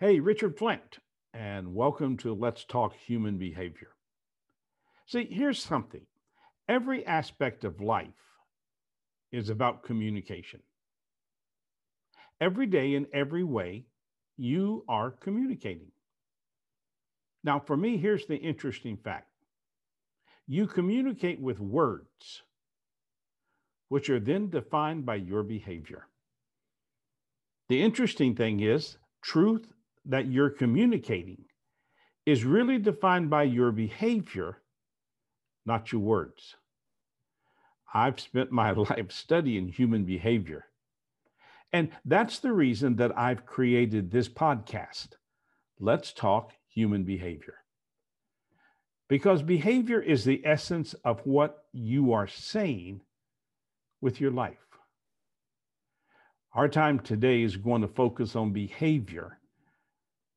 Hey, Richard Flint, and welcome to Let's Talk Human Behavior. See, here's something every aspect of life is about communication. Every day, in every way, you are communicating. Now, for me, here's the interesting fact you communicate with words, which are then defined by your behavior. The interesting thing is, truth that you're communicating is really defined by your behavior, not your words. I've spent my life studying human behavior. And that's the reason that I've created this podcast. Let's talk human behavior. Because behavior is the essence of what you are saying with your life. Our time today is going to focus on behavior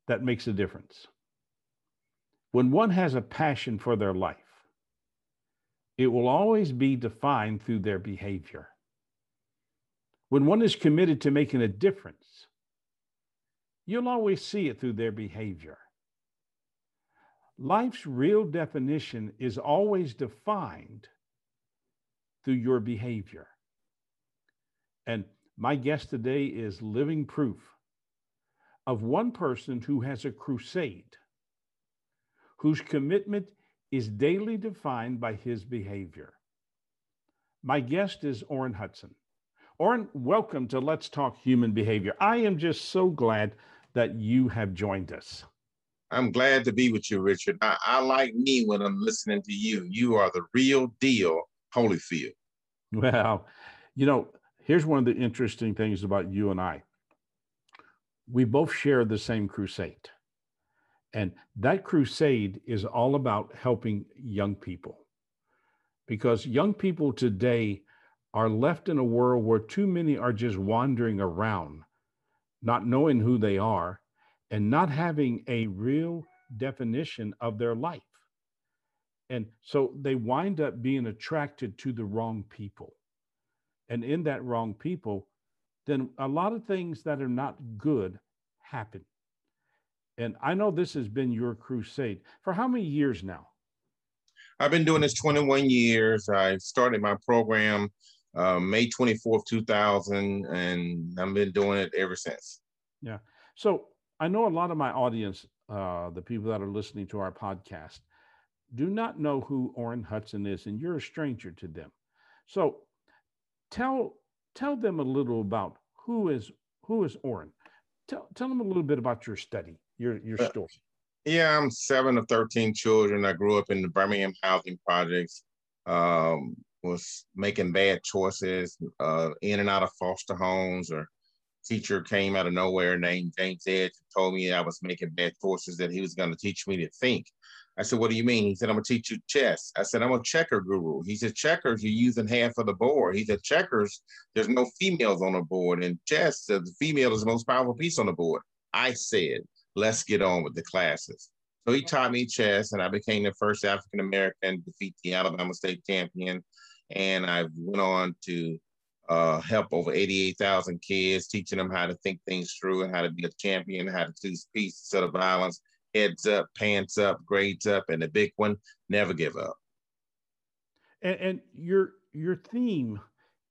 that makes a difference. When one has a passion for their life, it will always be defined through their behavior. When one is committed to making a difference, you'll always see it through their behavior. Life's real definition is always defined through your behavior. And my guest today is living proof of one person who has a crusade, whose commitment is daily defined by his behavior. My guest is Orrin Hudson. Orrin, welcome to Let's Talk Human Behavior. I am just so glad that you have joined us. I'm glad to be with you, Richard. I, I like me when I'm listening to you. You are the real deal, Holyfield. Well, you know, here's one of the interesting things about you and I we both share the same crusade. And that crusade is all about helping young people. Because young people today are left in a world where too many are just wandering around, not knowing who they are, and not having a real definition of their life. And so they wind up being attracted to the wrong people. And in that wrong people, then a lot of things that are not good happen. And I know this has been your crusade for how many years now? I've been doing this 21 years. I started my program uh, May 24th, 2000, and I've been doing it ever since. Yeah. So I know a lot of my audience, uh, the people that are listening to our podcast, do not know who Orrin Hudson is, and you're a stranger to them. So tell tell them a little about who is who is Orrin. Tell tell them a little bit about your study, your your uh, story. Yeah, I'm seven of thirteen children. I grew up in the Birmingham housing projects. Um, was making bad choices, uh, in and out of foster homes, or teacher came out of nowhere named James Edge and told me I was making bad choices that he was going to teach me to think. I said, What do you mean? He said, I'm going to teach you chess. I said, I'm a checker guru. He said, Checkers, you're using half of the board. He said, Checkers, there's no females on the board. And chess, the female is the most powerful piece on the board. I said, Let's get on with the classes. So he taught me chess, and I became the first African American to defeat the Alabama State champion. And I went on to uh, help over 88,000 kids, teaching them how to think things through and how to be a champion, how to choose peace instead of violence, heads up, pants up, grades up, and the big one, never give up. And, and your your theme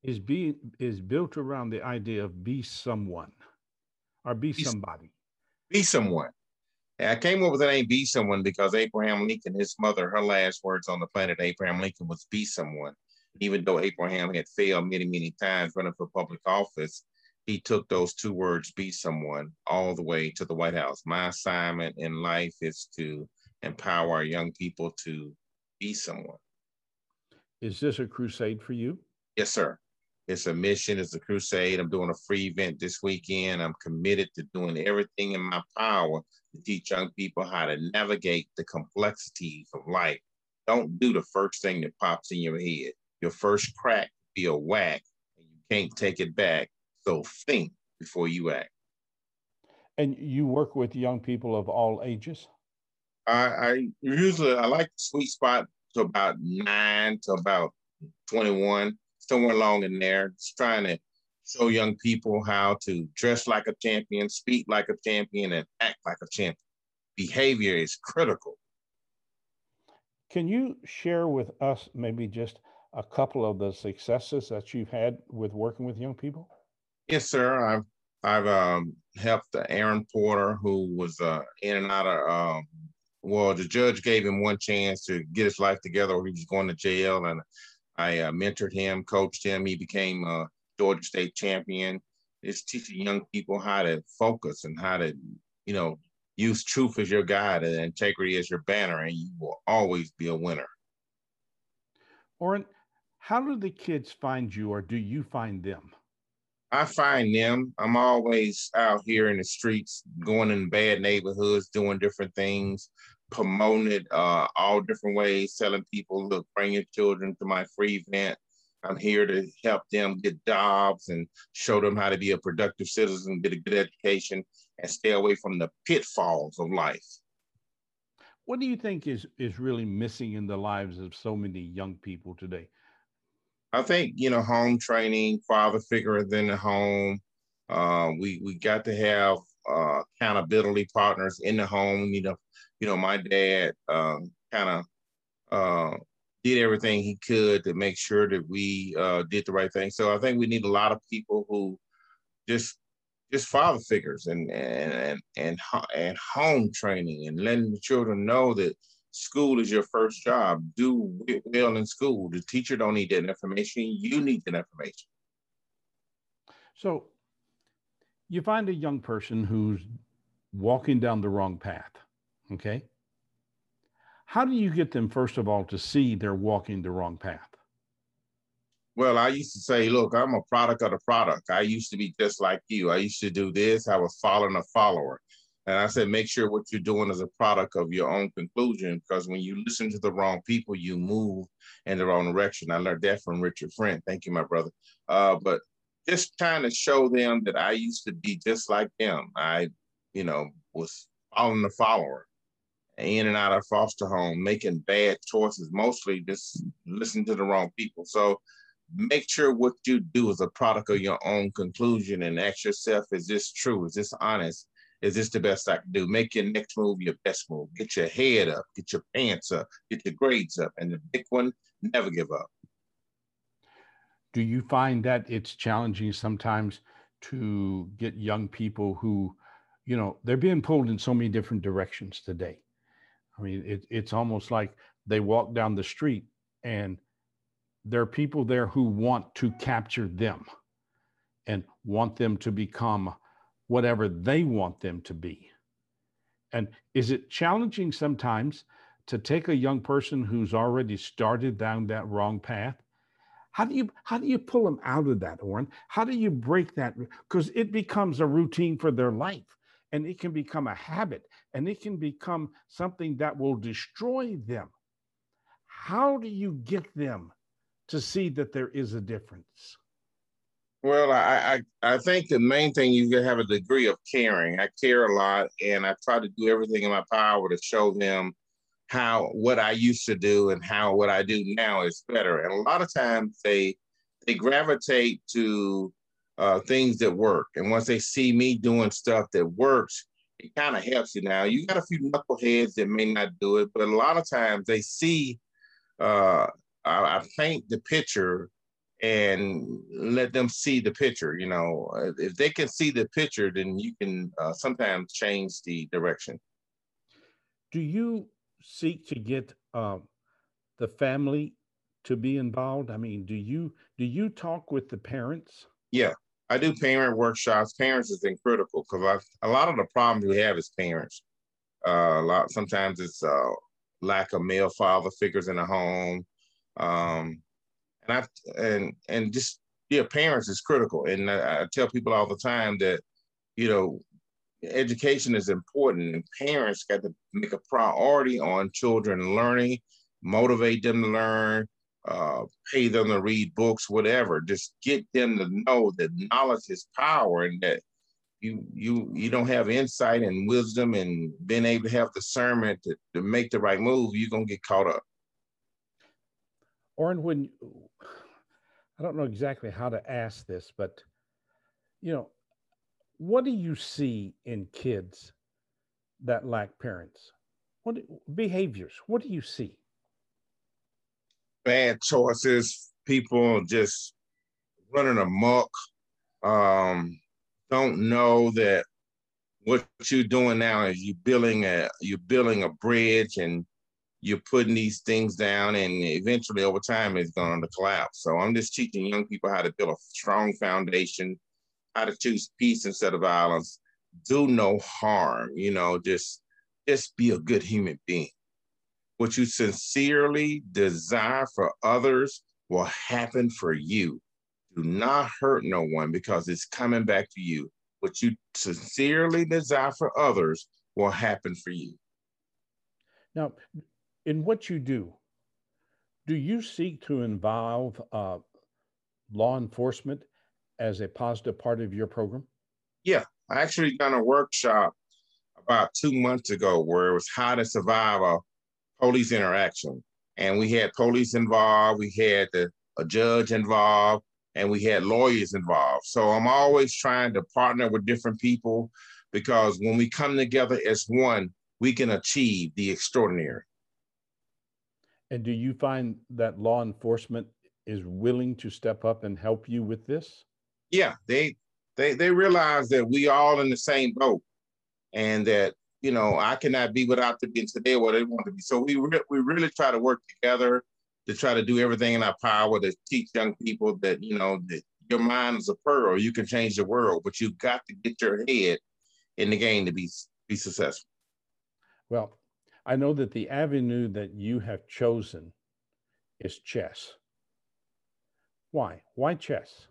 is being is built around the idea of be someone or be, be somebody. Be someone. And I came up with the name Be Someone because Abraham Lincoln, his mother, her last words on the planet Abraham Lincoln was be someone. Even though Abraham had failed many, many times running for public office, he took those two words, be someone, all the way to the White House. My assignment in life is to empower our young people to be someone. Is this a crusade for you? Yes, sir. It's a mission, it's a crusade. I'm doing a free event this weekend. I'm committed to doing everything in my power to teach young people how to navigate the complexities of life. Don't do the first thing that pops in your head. Your first crack be a whack, and you can't take it back so think before you act. And you work with young people of all ages? I, I usually I like the sweet spot to about nine to about 21, somewhere along in there. Just trying to show young people how to dress like a champion, speak like a champion, and act like a champion. Behavior is critical. Can you share with us maybe just a couple of the successes that you've had with working with young people? Yes, sir. I've I've um, helped Aaron Porter, who was uh, in and out of. Um, well, the judge gave him one chance to get his life together, or he was going to jail, and I uh, mentored him, coached him. He became a Georgia State champion. It's teaching young people how to focus and how to, you know, use truth as your guide and integrity as your banner, and you will always be a winner. Orrin, how do the kids find you, or do you find them? I find them. I'm always out here in the streets, going in bad neighborhoods, doing different things, promoting it uh, all different ways, telling people, look, bring your children to my free event. I'm here to help them get jobs and show them how to be a productive citizen, get a good education, and stay away from the pitfalls of life. What do you think is, is really missing in the lives of so many young people today? I think you know home training, father figure within the home. Uh, we we got to have uh, accountability partners in the home. You know, you know, my dad um, kind of uh, did everything he could to make sure that we uh, did the right thing. So I think we need a lot of people who just just father figures and and and and, and home training and letting the children know that School is your first job. Do well in school. The teacher don't need that information. You need that information. So you find a young person who's walking down the wrong path. Okay. How do you get them, first of all, to see they're walking the wrong path? Well, I used to say, look, I'm a product of the product. I used to be just like you. I used to do this. I was following a follower. And I said, make sure what you're doing is a product of your own conclusion, because when you listen to the wrong people, you move in the wrong direction. I learned that from Richard Flint. Thank you, my brother. Uh, but just trying to show them that I used to be just like them. I, you know, was following the follower, in and out of foster home, making bad choices, mostly just listening to the wrong people. So make sure what you do is a product of your own conclusion and ask yourself, is this true? Is this honest? Is this the best I can do? Make your next move your best move. Get your head up, get your pants up, get your grades up. And the big one, never give up. Do you find that it's challenging sometimes to get young people who, you know, they're being pulled in so many different directions today? I mean, it, it's almost like they walk down the street and there are people there who want to capture them and want them to become whatever they want them to be. And is it challenging sometimes to take a young person who's already started down that wrong path? How do you how do you pull them out of that, Orrin? How do you break that? Because it becomes a routine for their life, and it can become a habit, and it can become something that will destroy them. How do you get them to see that there is a difference? Well, I, I I think the main thing you have a degree of caring. I care a lot, and I try to do everything in my power to show them how what I used to do and how what I do now is better. And a lot of times they they gravitate to uh, things that work, and once they see me doing stuff that works, it kind of helps you. Now you got a few knuckleheads that may not do it, but a lot of times they see uh, I, I paint the picture and let them see the picture. You know, uh, if they can see the picture, then you can uh, sometimes change the direction. Do you seek to get um, the family to be involved? I mean, do you do you talk with the parents? Yeah, I do parent workshops. Parents is critical because a lot of the problems we have is parents. Uh, a lot sometimes it's uh, lack of male father figures in the home. Um, and I and and just yeah, parents is critical. And I, I tell people all the time that you know education is important, and parents got to make a priority on children learning, motivate them to learn, uh, pay them to read books, whatever. Just get them to know that knowledge is power, and that you you you don't have insight and wisdom and being able to have discernment to, to make the right move, you're gonna get caught up. Orrin, when I don't know exactly how to ask this, but you know, what do you see in kids that lack parents? What behaviors? What do you see? Bad choices, people just running amok, um, don't know that what you're doing now is you're building a you're building a bridge and you're putting these things down and eventually over time it's going to collapse. So I'm just teaching young people how to build a strong foundation, how to choose peace instead of violence, do no harm, you know, just just be a good human being. What you sincerely desire for others will happen for you. Do not hurt no one because it's coming back to you. What you sincerely desire for others will happen for you. Now, in what you do, do you seek to involve uh, law enforcement as a positive part of your program? Yeah, I actually done a workshop about two months ago where it was how to survive a police interaction. And we had police involved, we had the, a judge involved, and we had lawyers involved. So I'm always trying to partner with different people because when we come together as one, we can achieve the extraordinary. And do you find that law enforcement is willing to step up and help you with this? Yeah, they they they realize that we all in the same boat, and that you know I cannot be without them being today what they want to be. So we re- we really try to work together to try to do everything in our power to teach young people that you know that your mind is a pearl, you can change the world, but you've got to get your head in the game to be be successful. Well, I know that the avenue that you have chosen is chess. Why? Why chess?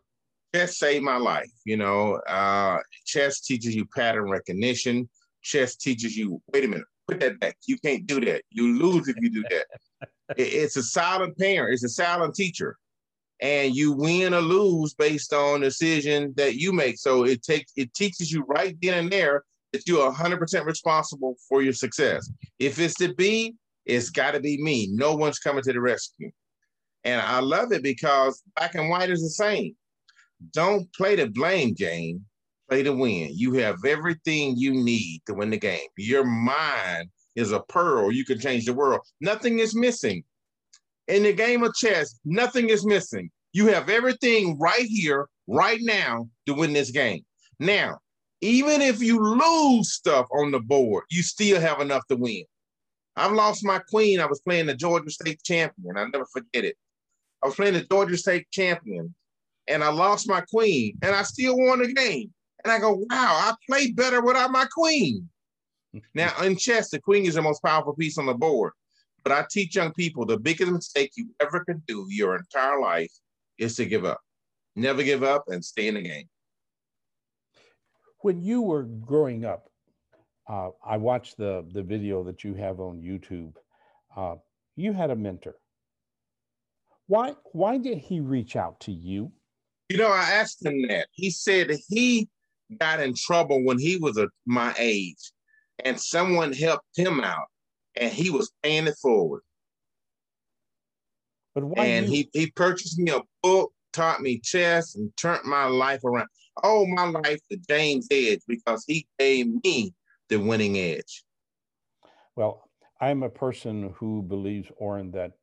Chess saved my life. You know, uh, chess teaches you pattern recognition. Chess teaches you, wait a minute, put that back. You can't do that. You lose if you do that. it's a silent parent, it's a silent teacher. And you win or lose based on decision that you make. So it takes it teaches you right then and there that you are 100% responsible for your success. If it's to be, it's got to be me. No one's coming to the rescue. And I love it because black and white is the same. Don't play the blame game, play to win. You have everything you need to win the game. Your mind is a pearl. You can change the world. Nothing is missing. In the game of chess, nothing is missing. You have everything right here, right now to win this game. Now, even if you lose stuff on the board, you still have enough to win. I've lost my queen. I was playing the Georgia State champion. I'll never forget it. I was playing the Georgia State champion and I lost my queen and I still won the game. And I go, wow, I played better without my queen. now, in chess, the queen is the most powerful piece on the board. But I teach young people the biggest mistake you ever could do your entire life is to give up. Never give up and stay in the game when you were growing up, uh, I watched the the video that you have on YouTube. Uh, you had a mentor. Why why did he reach out to you? You know, I asked him that. He said he got in trouble when he was a, my age, and someone helped him out, and he was paying it forward. But why? And you... he he purchased me a book, taught me chess, and turned my life around owe my life to James Edge because he gave me the winning edge. Well, I'm a person who believes, Orrin, that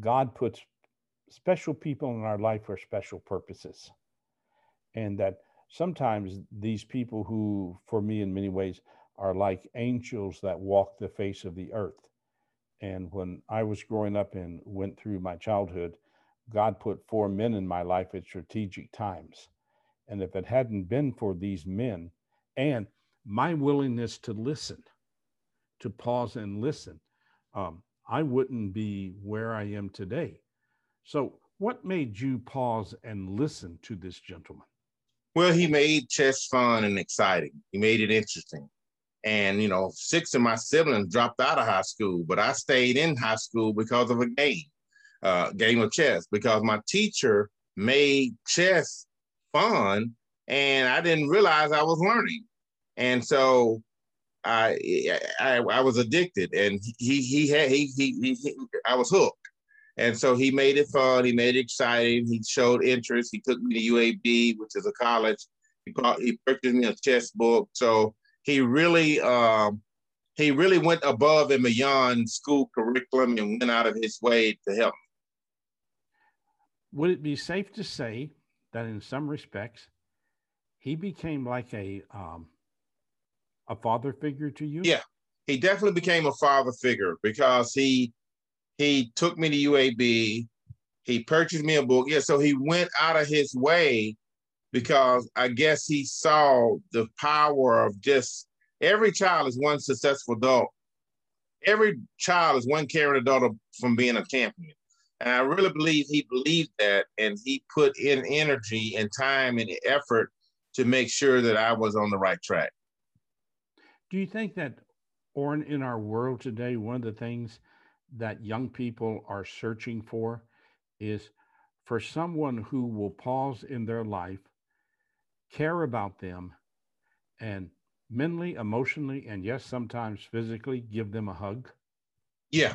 God puts special people in our life for special purposes. And that sometimes these people who, for me, in many ways, are like angels that walk the face of the earth. And when I was growing up and went through my childhood, God put four men in my life at strategic times. And if it hadn't been for these men and my willingness to listen, to pause and listen, um, I wouldn't be where I am today. So, what made you pause and listen to this gentleman? Well, he made chess fun and exciting. He made it interesting. And, you know, six of my siblings dropped out of high school, but I stayed in high school because of a game, uh, game of chess, because my teacher made chess fun and I didn't realize I was learning. And so I, I, I was addicted and he, he had, he, he, he, I was hooked. And so he made it fun. He made it exciting. He showed interest. He took me to UAB, which is a college, He, bought, he purchased me a chess book. So he really um, he really went above and beyond school curriculum and went out of his way to help. Would it be safe to say that in some respects he became like a um, a father figure to you? Yeah, he definitely became a father figure because he he took me to UAB. He purchased me a book. Yeah, so he went out of his way because I guess he saw the power of just every child is one successful adult. Every child is one caring adult from being a champion. And I really believe he believed that and he put in energy and time and effort to make sure that I was on the right track. Do you think that, or in our world today, one of the things that young people are searching for is for someone who will pause in their life, care about them, and mentally, emotionally, and yes, sometimes physically give them a hug? Yeah.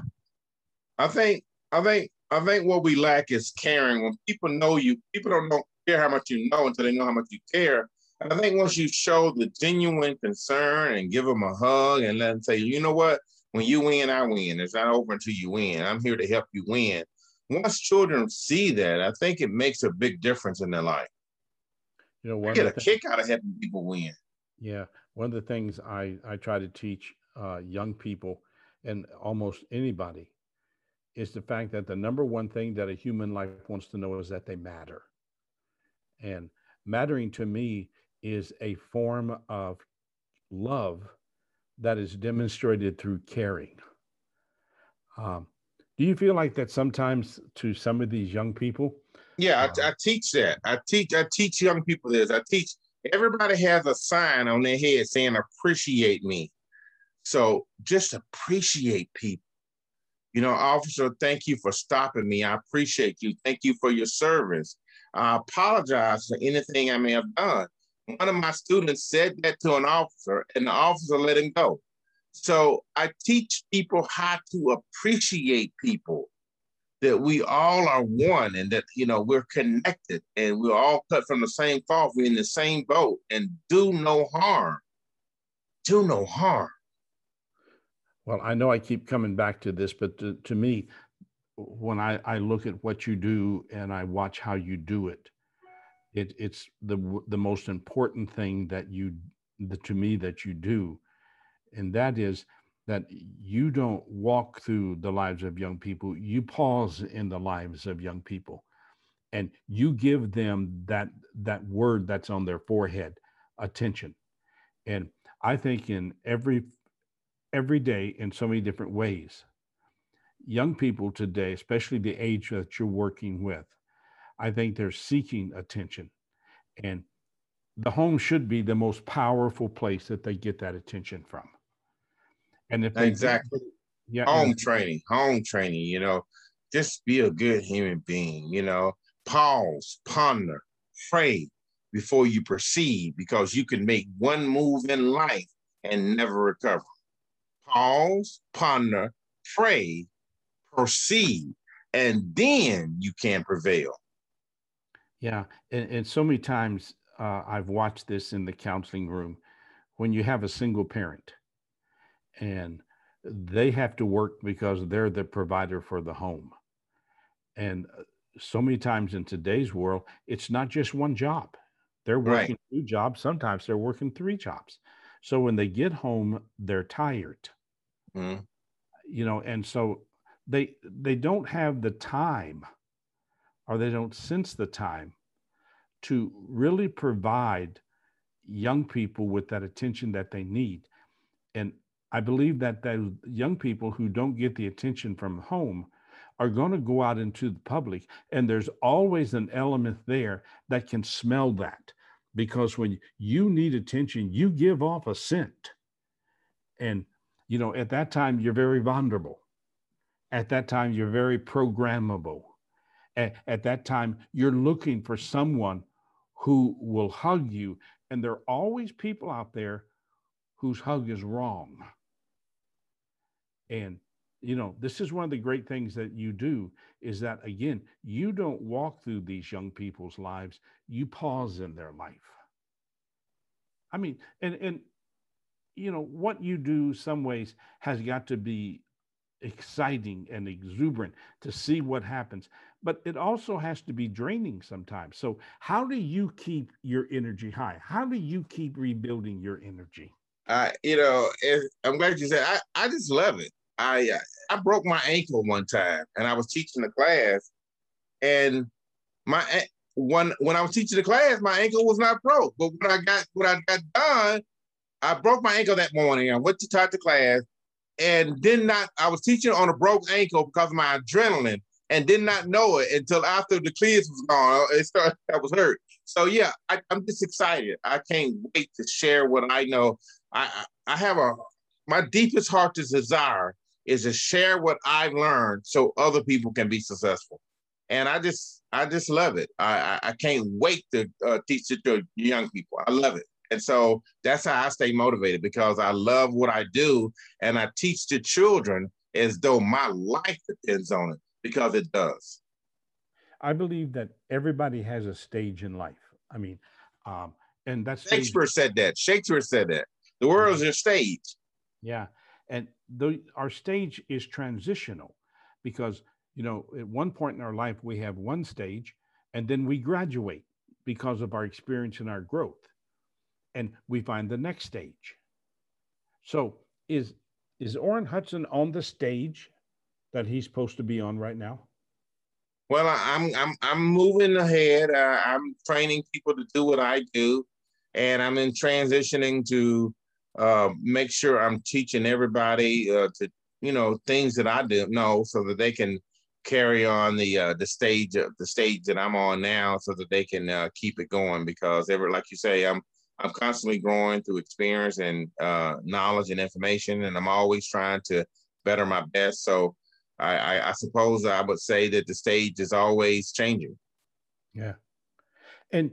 I think I think I think what we lack is caring. When people know you, people don't know, care how much you know until they know how much you care. And I think once you show the genuine concern and give them a hug and let them say, you know what, when you win, I win. It's not over until you win. I'm here to help you win. Once children see that, I think it makes a big difference in their life. You know, one I get a kick out of helping people win. Yeah, one of the things I I try to teach uh, young people and almost anybody is the fact that the number one thing that a human life wants to know is that they matter. And mattering to me is a form of love that is demonstrated through caring. Um, do you feel like that sometimes to some of these young people? Yeah, I, I, teach that. I teach. I teach young people this. I teach. Everybody has a sign on their head saying "Appreciate me." So just appreciate people. You know, officer, thank you for stopping me. I appreciate you. Thank you for your service. I apologize for anything I may have done. One of my students said that to an officer, and the officer let him go. So I teach people how to appreciate people, that we all are one and that, you know, we're connected and we're all cut from the same cloth. We're in the same boat and do no harm. Do no harm. Well, I know I keep coming back to this, but to, to me, when I, I look at what you do and I watch how you do it, it it's the the most important thing that you the, to me that you do, and that is that you don't walk through the lives of young people. You pause in the lives of young people, and you give them that that word that's on their forehead, attention, and I think in every every day in so many different ways. Young people today, especially the age that you're working with, I think they're seeking attention. And the home should be the most powerful place that they get that attention from. And if exactly, yeah, home training, home training, you know, just be a good human being, you know, pause, ponder, pray before you proceed because you can make one move in life and never recover pause, ponder, pray, proceed, and then you can prevail. Yeah. And, and so many times uh, I've watched this in the counseling room when you have a single parent and they have to work because they're the provider for the home. And uh, so many times in today's world, it's not just one job. They're working right. two jobs. Sometimes they're working three jobs. So when they get home, they're tired. Mm. You know, and so they they don't have the time or they don't sense the time to really provide young people with that attention that they need. And I believe that those young people who don't get the attention from home are going to go out into the public. And there's always an element there that can smell that. Because when you need attention, you give off a scent. And you know, at that time, you're very vulnerable. At that time, you're very programmable. At, at that time, you're looking for someone who will hug you. And there are always people out there whose hug is wrong. And, you know, this is one of the great things that you do is that, again, you don't walk through these young people's lives, you pause in their life. I mean, and and you know what you do some ways has got to be exciting and exuberant to see what happens. But it also has to be draining sometimes. So how do you keep your energy high? How do you keep rebuilding your energy? Uh, you know i'm glad you said I, I just love it. I i broke my ankle one time and i was teaching the class and my when when i was teaching the class my ankle was not broke. But when i got when i got done i broke my ankle that morning i went to talk to class and did not, I was teaching on a broke ankle because of my adrenaline and did not know it until after the cleats was gone. It started, I was hurt. So yeah, I, am just excited. I can't wait to share what I know. I, I have a, my deepest heart's desire is to share what I've learned so other people can be successful. And I just, I just love it. I, I, I can't wait to uh, teach it to young people. I love it. And so that's how I stay motivated because I love what I do and I teach the children as though my life depends on it because it does. I believe that everybody has a stage in life. I mean, um, and that's Shakespeare said that. Shakespeare said that. The world is a stage. Yeah. And the, our stage is transitional because, you know, at one point in our life, we have one stage and then we graduate because of our experience and our growth and we find the next stage. So is is Orrin Hudson on the stage that he's supposed to be on right now? Well, I'm I'm I'm moving ahead. Uh, I'm training people to do what I do, and I'm in transitioning to uh, make sure I'm teaching everybody uh, to you know things that I do know, so that they can carry on the uh, the stage the stage that I'm on now, so that they can uh, keep it going. Because ever like you say, I'm I'm constantly growing through experience and uh, knowledge and information, and I'm always trying to better my best. So I, I, I suppose I would say that the stage is always changing. Yeah. And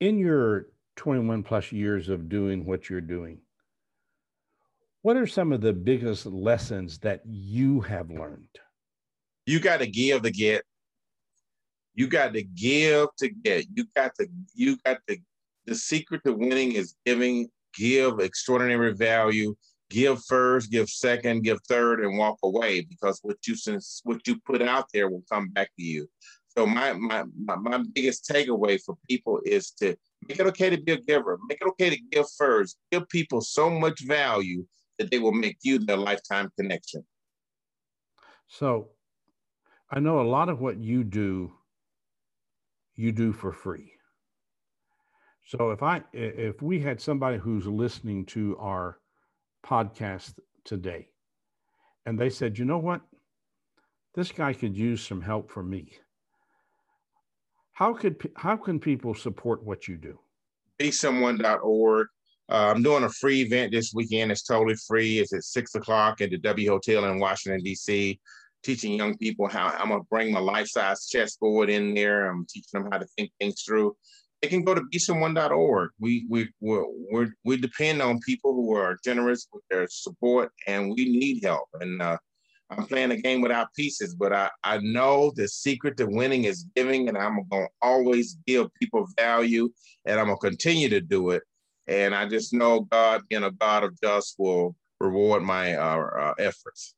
in your 21 plus years of doing what you're doing, what are some of the biggest lessons that you have learned? You got to give to get. You got to give to get. You got to you got to the secret to winning is giving, give extraordinary value, give first, give second, give third, and walk away because what you since what you put out there will come back to you. So my my my, my biggest takeaway for people is to make it okay to be a giver. Make it okay to give first. Give people so much value that they will make you their lifetime connection. So I know a lot of what you do, you do for free. So if I if we had somebody who's listening to our podcast today and they said, "You know what? This guy could use some help from me." How could how can people support what you do? BeSomeone.org. Uh, I'm doing a free event this weekend. It's totally free. It's at six o'clock at the W Hotel in Washington D.C. Teaching young people how I'm gonna bring my life size chessboard in there. I'm teaching them how to think things through they can go to besomeone.org. We we we we depend on people who are generous with their support, and we need help. And uh, I'm playing a game without pieces, but I I know the secret to winning is giving, and I'm gonna always give people value, and I'm gonna continue to do it. And I just know God, being a God of just, will reward my uh, uh, efforts.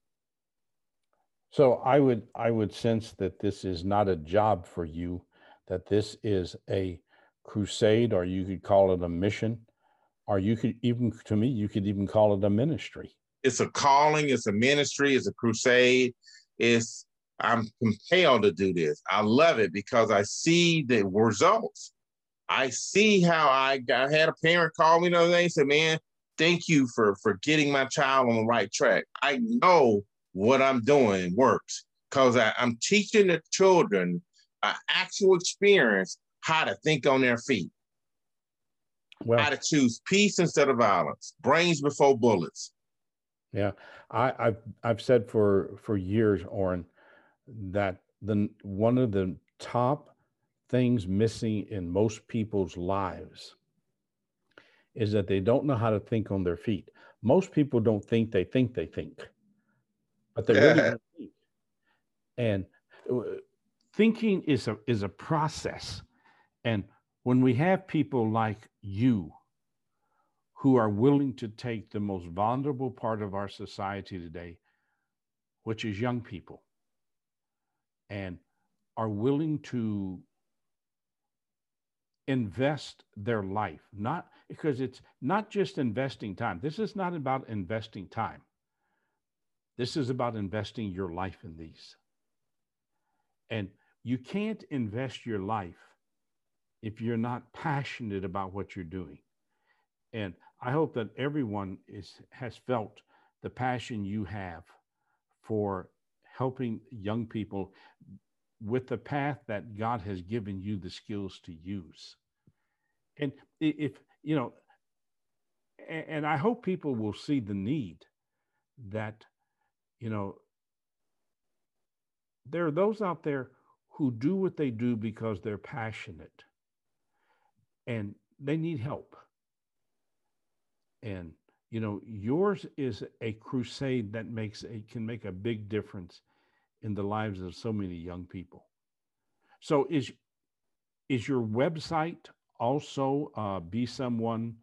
So I would I would sense that this is not a job for you, that this is a crusade, or you could call it a mission, or you could even, to me, you could even call it a ministry. It's a calling, it's a ministry, it's a crusade. It's, I'm compelled to do this. I love it because I see the results. I see how I, I had a parent call me the other day and said, man, thank you for, for getting my child on the right track. I know what I'm doing works because I'm teaching the children an actual experience how to think on their feet, well, how to choose peace instead of violence, brains before bullets. Yeah, I, have I've said for for years, Orrin, that the one of the top things missing in most people's lives is that they don't know how to think on their feet. Most people don't think they think they think, but they yeah. really don't think. And uh, thinking is a is a process and when we have people like you who are willing to take the most vulnerable part of our society today, which is young people, and are willing to invest their life, not because it's not just investing time. This is not about investing time. This is about investing your life in these. And you can't invest your life if you're not passionate about what you're doing. And I hope that everyone is has felt the passion you have for helping young people with the path that God has given you the skills to use. And if, you know, and I hope people will see the need that, you know, there are those out there who do what they do because they're passionate and they need help. And, you know, yours is a crusade that makes a, can make a big difference in the lives of so many young people. So is is your website also uh, besomeone.org?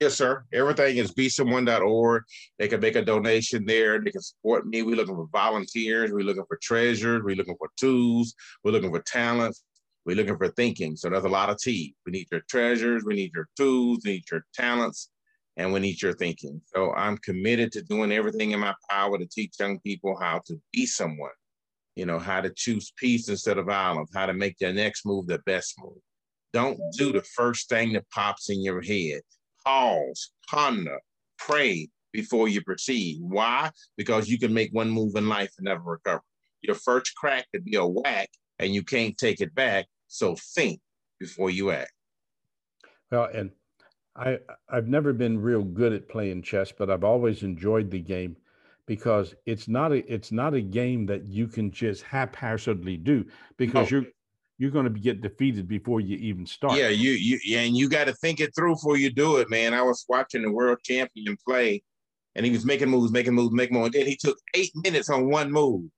Yes, sir. Everything is be besomeone.org. They can make a donation there. They can support me. We're looking for volunteers. We're looking for treasures. We're looking for tools. We're looking for talents. We're looking for thinking. So there's a lot of T. We need your treasures. We need your tools. We need your talents. And we need your thinking. So I'm committed to doing everything in my power to teach young people how to be someone you know, how to choose peace instead of violence, how to make their next move the best move. Don't do the first thing that pops in your head. Pause, ponder, pray before you proceed. Why? Because you can make one move in life and never recover. Your first crack could be a whack and you can't take it back. So think before you act. Well, and I I've never been real good at playing chess, but I've always enjoyed the game because it's not a it's not a game that you can just haphazardly do because oh. you're you're going to get defeated before you even start. Yeah, you you and you got to think it through before you do it, man. I was watching the world champion play, and he was making moves, making moves, making moves. And then he took eight minutes on one move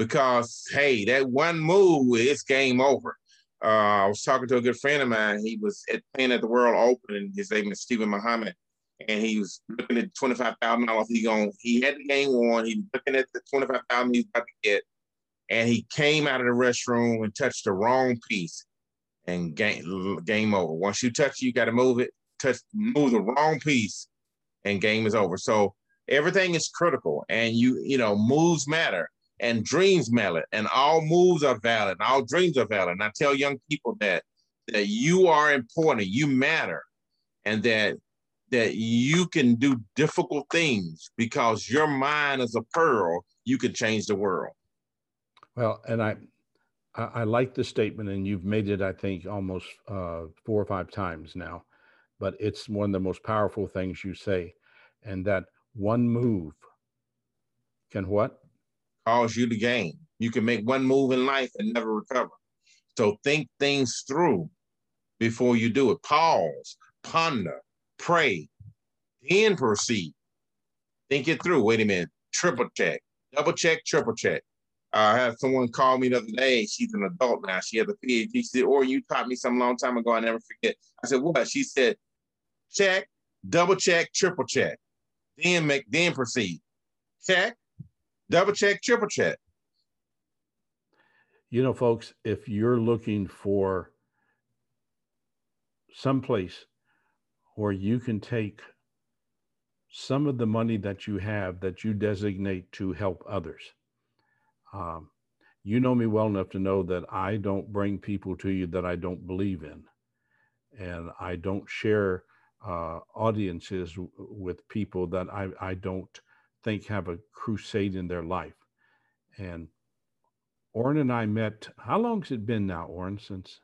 because hey, that one move is game over. Uh, I was talking to a good friend of mine. He was at, playing at the World Open, and his name is Stephen Muhammad and he was looking at twenty five thousand dollars. He going he had the game won. He was looking at the twenty five thousand he's about to get, and he came out of the restroom and touched the wrong piece, and game game over. Once you touch, you got to move it. Touch move the wrong piece, and game is over. So everything is critical, and you you know moves matter. And dreams matter, and all moves are valid, and all dreams are valid. And I tell young people that that you are important, you matter, and that that you can do difficult things because your mind is a pearl, you can change the world. Well, and I, I, like the statement, and you've made it, I think, almost uh, four or five times now, but it's one of the most powerful things you say, and that one move can what? Cause you to gain. You can make one move in life and never recover. So think things through before you do it. Pause, ponder, pray, then proceed. Think it through. Wait a minute. Triple check, double check, triple check. I had someone call me the other day. She's an adult now. She has a PhD. She said, "Or you taught me some long time ago. I never forget." I said, "What?" She said, "Check, double check, triple check, then make, then proceed. Check, double check, triple check." You know, folks, if you're looking for some place where you can take some of the money that you have that you designate to help others. Um, you know me well enough to know that I don't bring people to you that I don't believe in. And I don't share uh, audiences w- with people that I, I don't think have a crusade in their life. And Orrin and I met, how long has it been now, Orrin, since?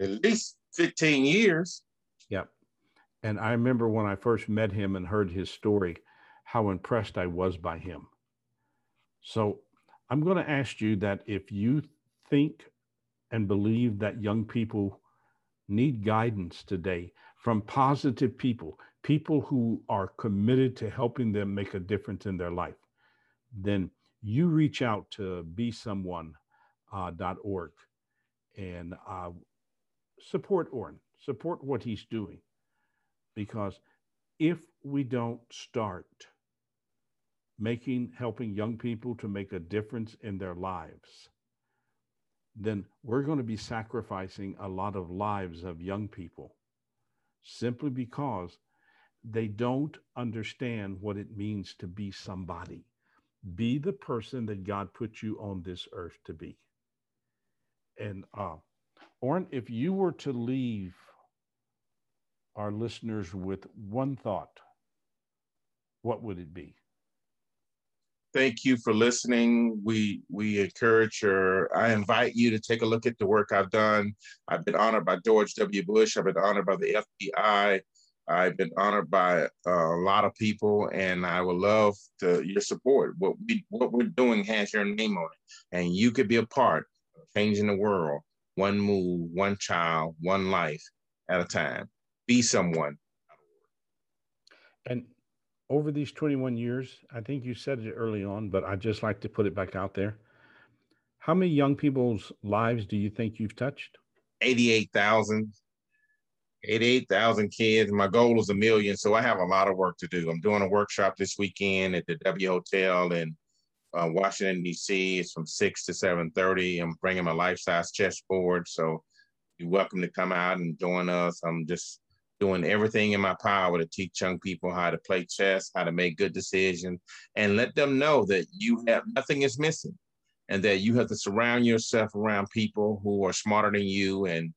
At least 15 years. Yep. And I remember when I first met him and heard his story, how impressed I was by him. So I'm going to ask you that if you think and believe that young people need guidance today from positive people, people who are committed to helping them make a difference in their life, then you reach out to besomeone.org uh, and uh, support Orrin, support what he's doing. Because if we don't start making helping young people to make a difference in their lives then we're going to be sacrificing a lot of lives of young people simply because they don't understand what it means to be somebody. Be the person that God put you on this earth to be. And uh, Orrin, if you were to leave our listeners with one thought, what would it be? Thank you for listening. We we encourage your. I invite you to take a look at the work I've done. I've been honored by George W. Bush. I've been honored by the FBI. I've been honored by uh, a lot of people, and I would love to, your support. What we what we're doing has your name on it, and you could be a part of changing the world, one move, one child, one life at a time. Be someone. And over these 21 years, I think you said it early on, but I'd just like to put it back out there. How many young people's lives do you think you've touched? 88,000. 88,000 kids. My goal is a million, so I have a lot of work to do. I'm doing a workshop this weekend at the W Hotel in uh, Washington D.C. It's from six to seven thirty. I'm bringing my life size chessboard, so you're welcome to come out and join us. I'm just doing everything in my power to teach young people how to play chess, how to make good decisions, and let them know that you have nothing is missing, and that you have to surround yourself around people who are smarter than you and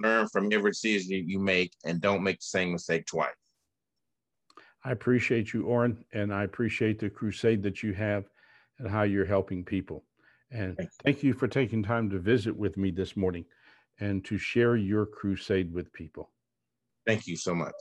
learn from every decision you make and don't make the same mistake twice. I appreciate you, Orrin, and I appreciate the crusade that you have and how you're helping people. And thank you for taking time to visit with me this morning and to share your crusade with people. Thank you so much.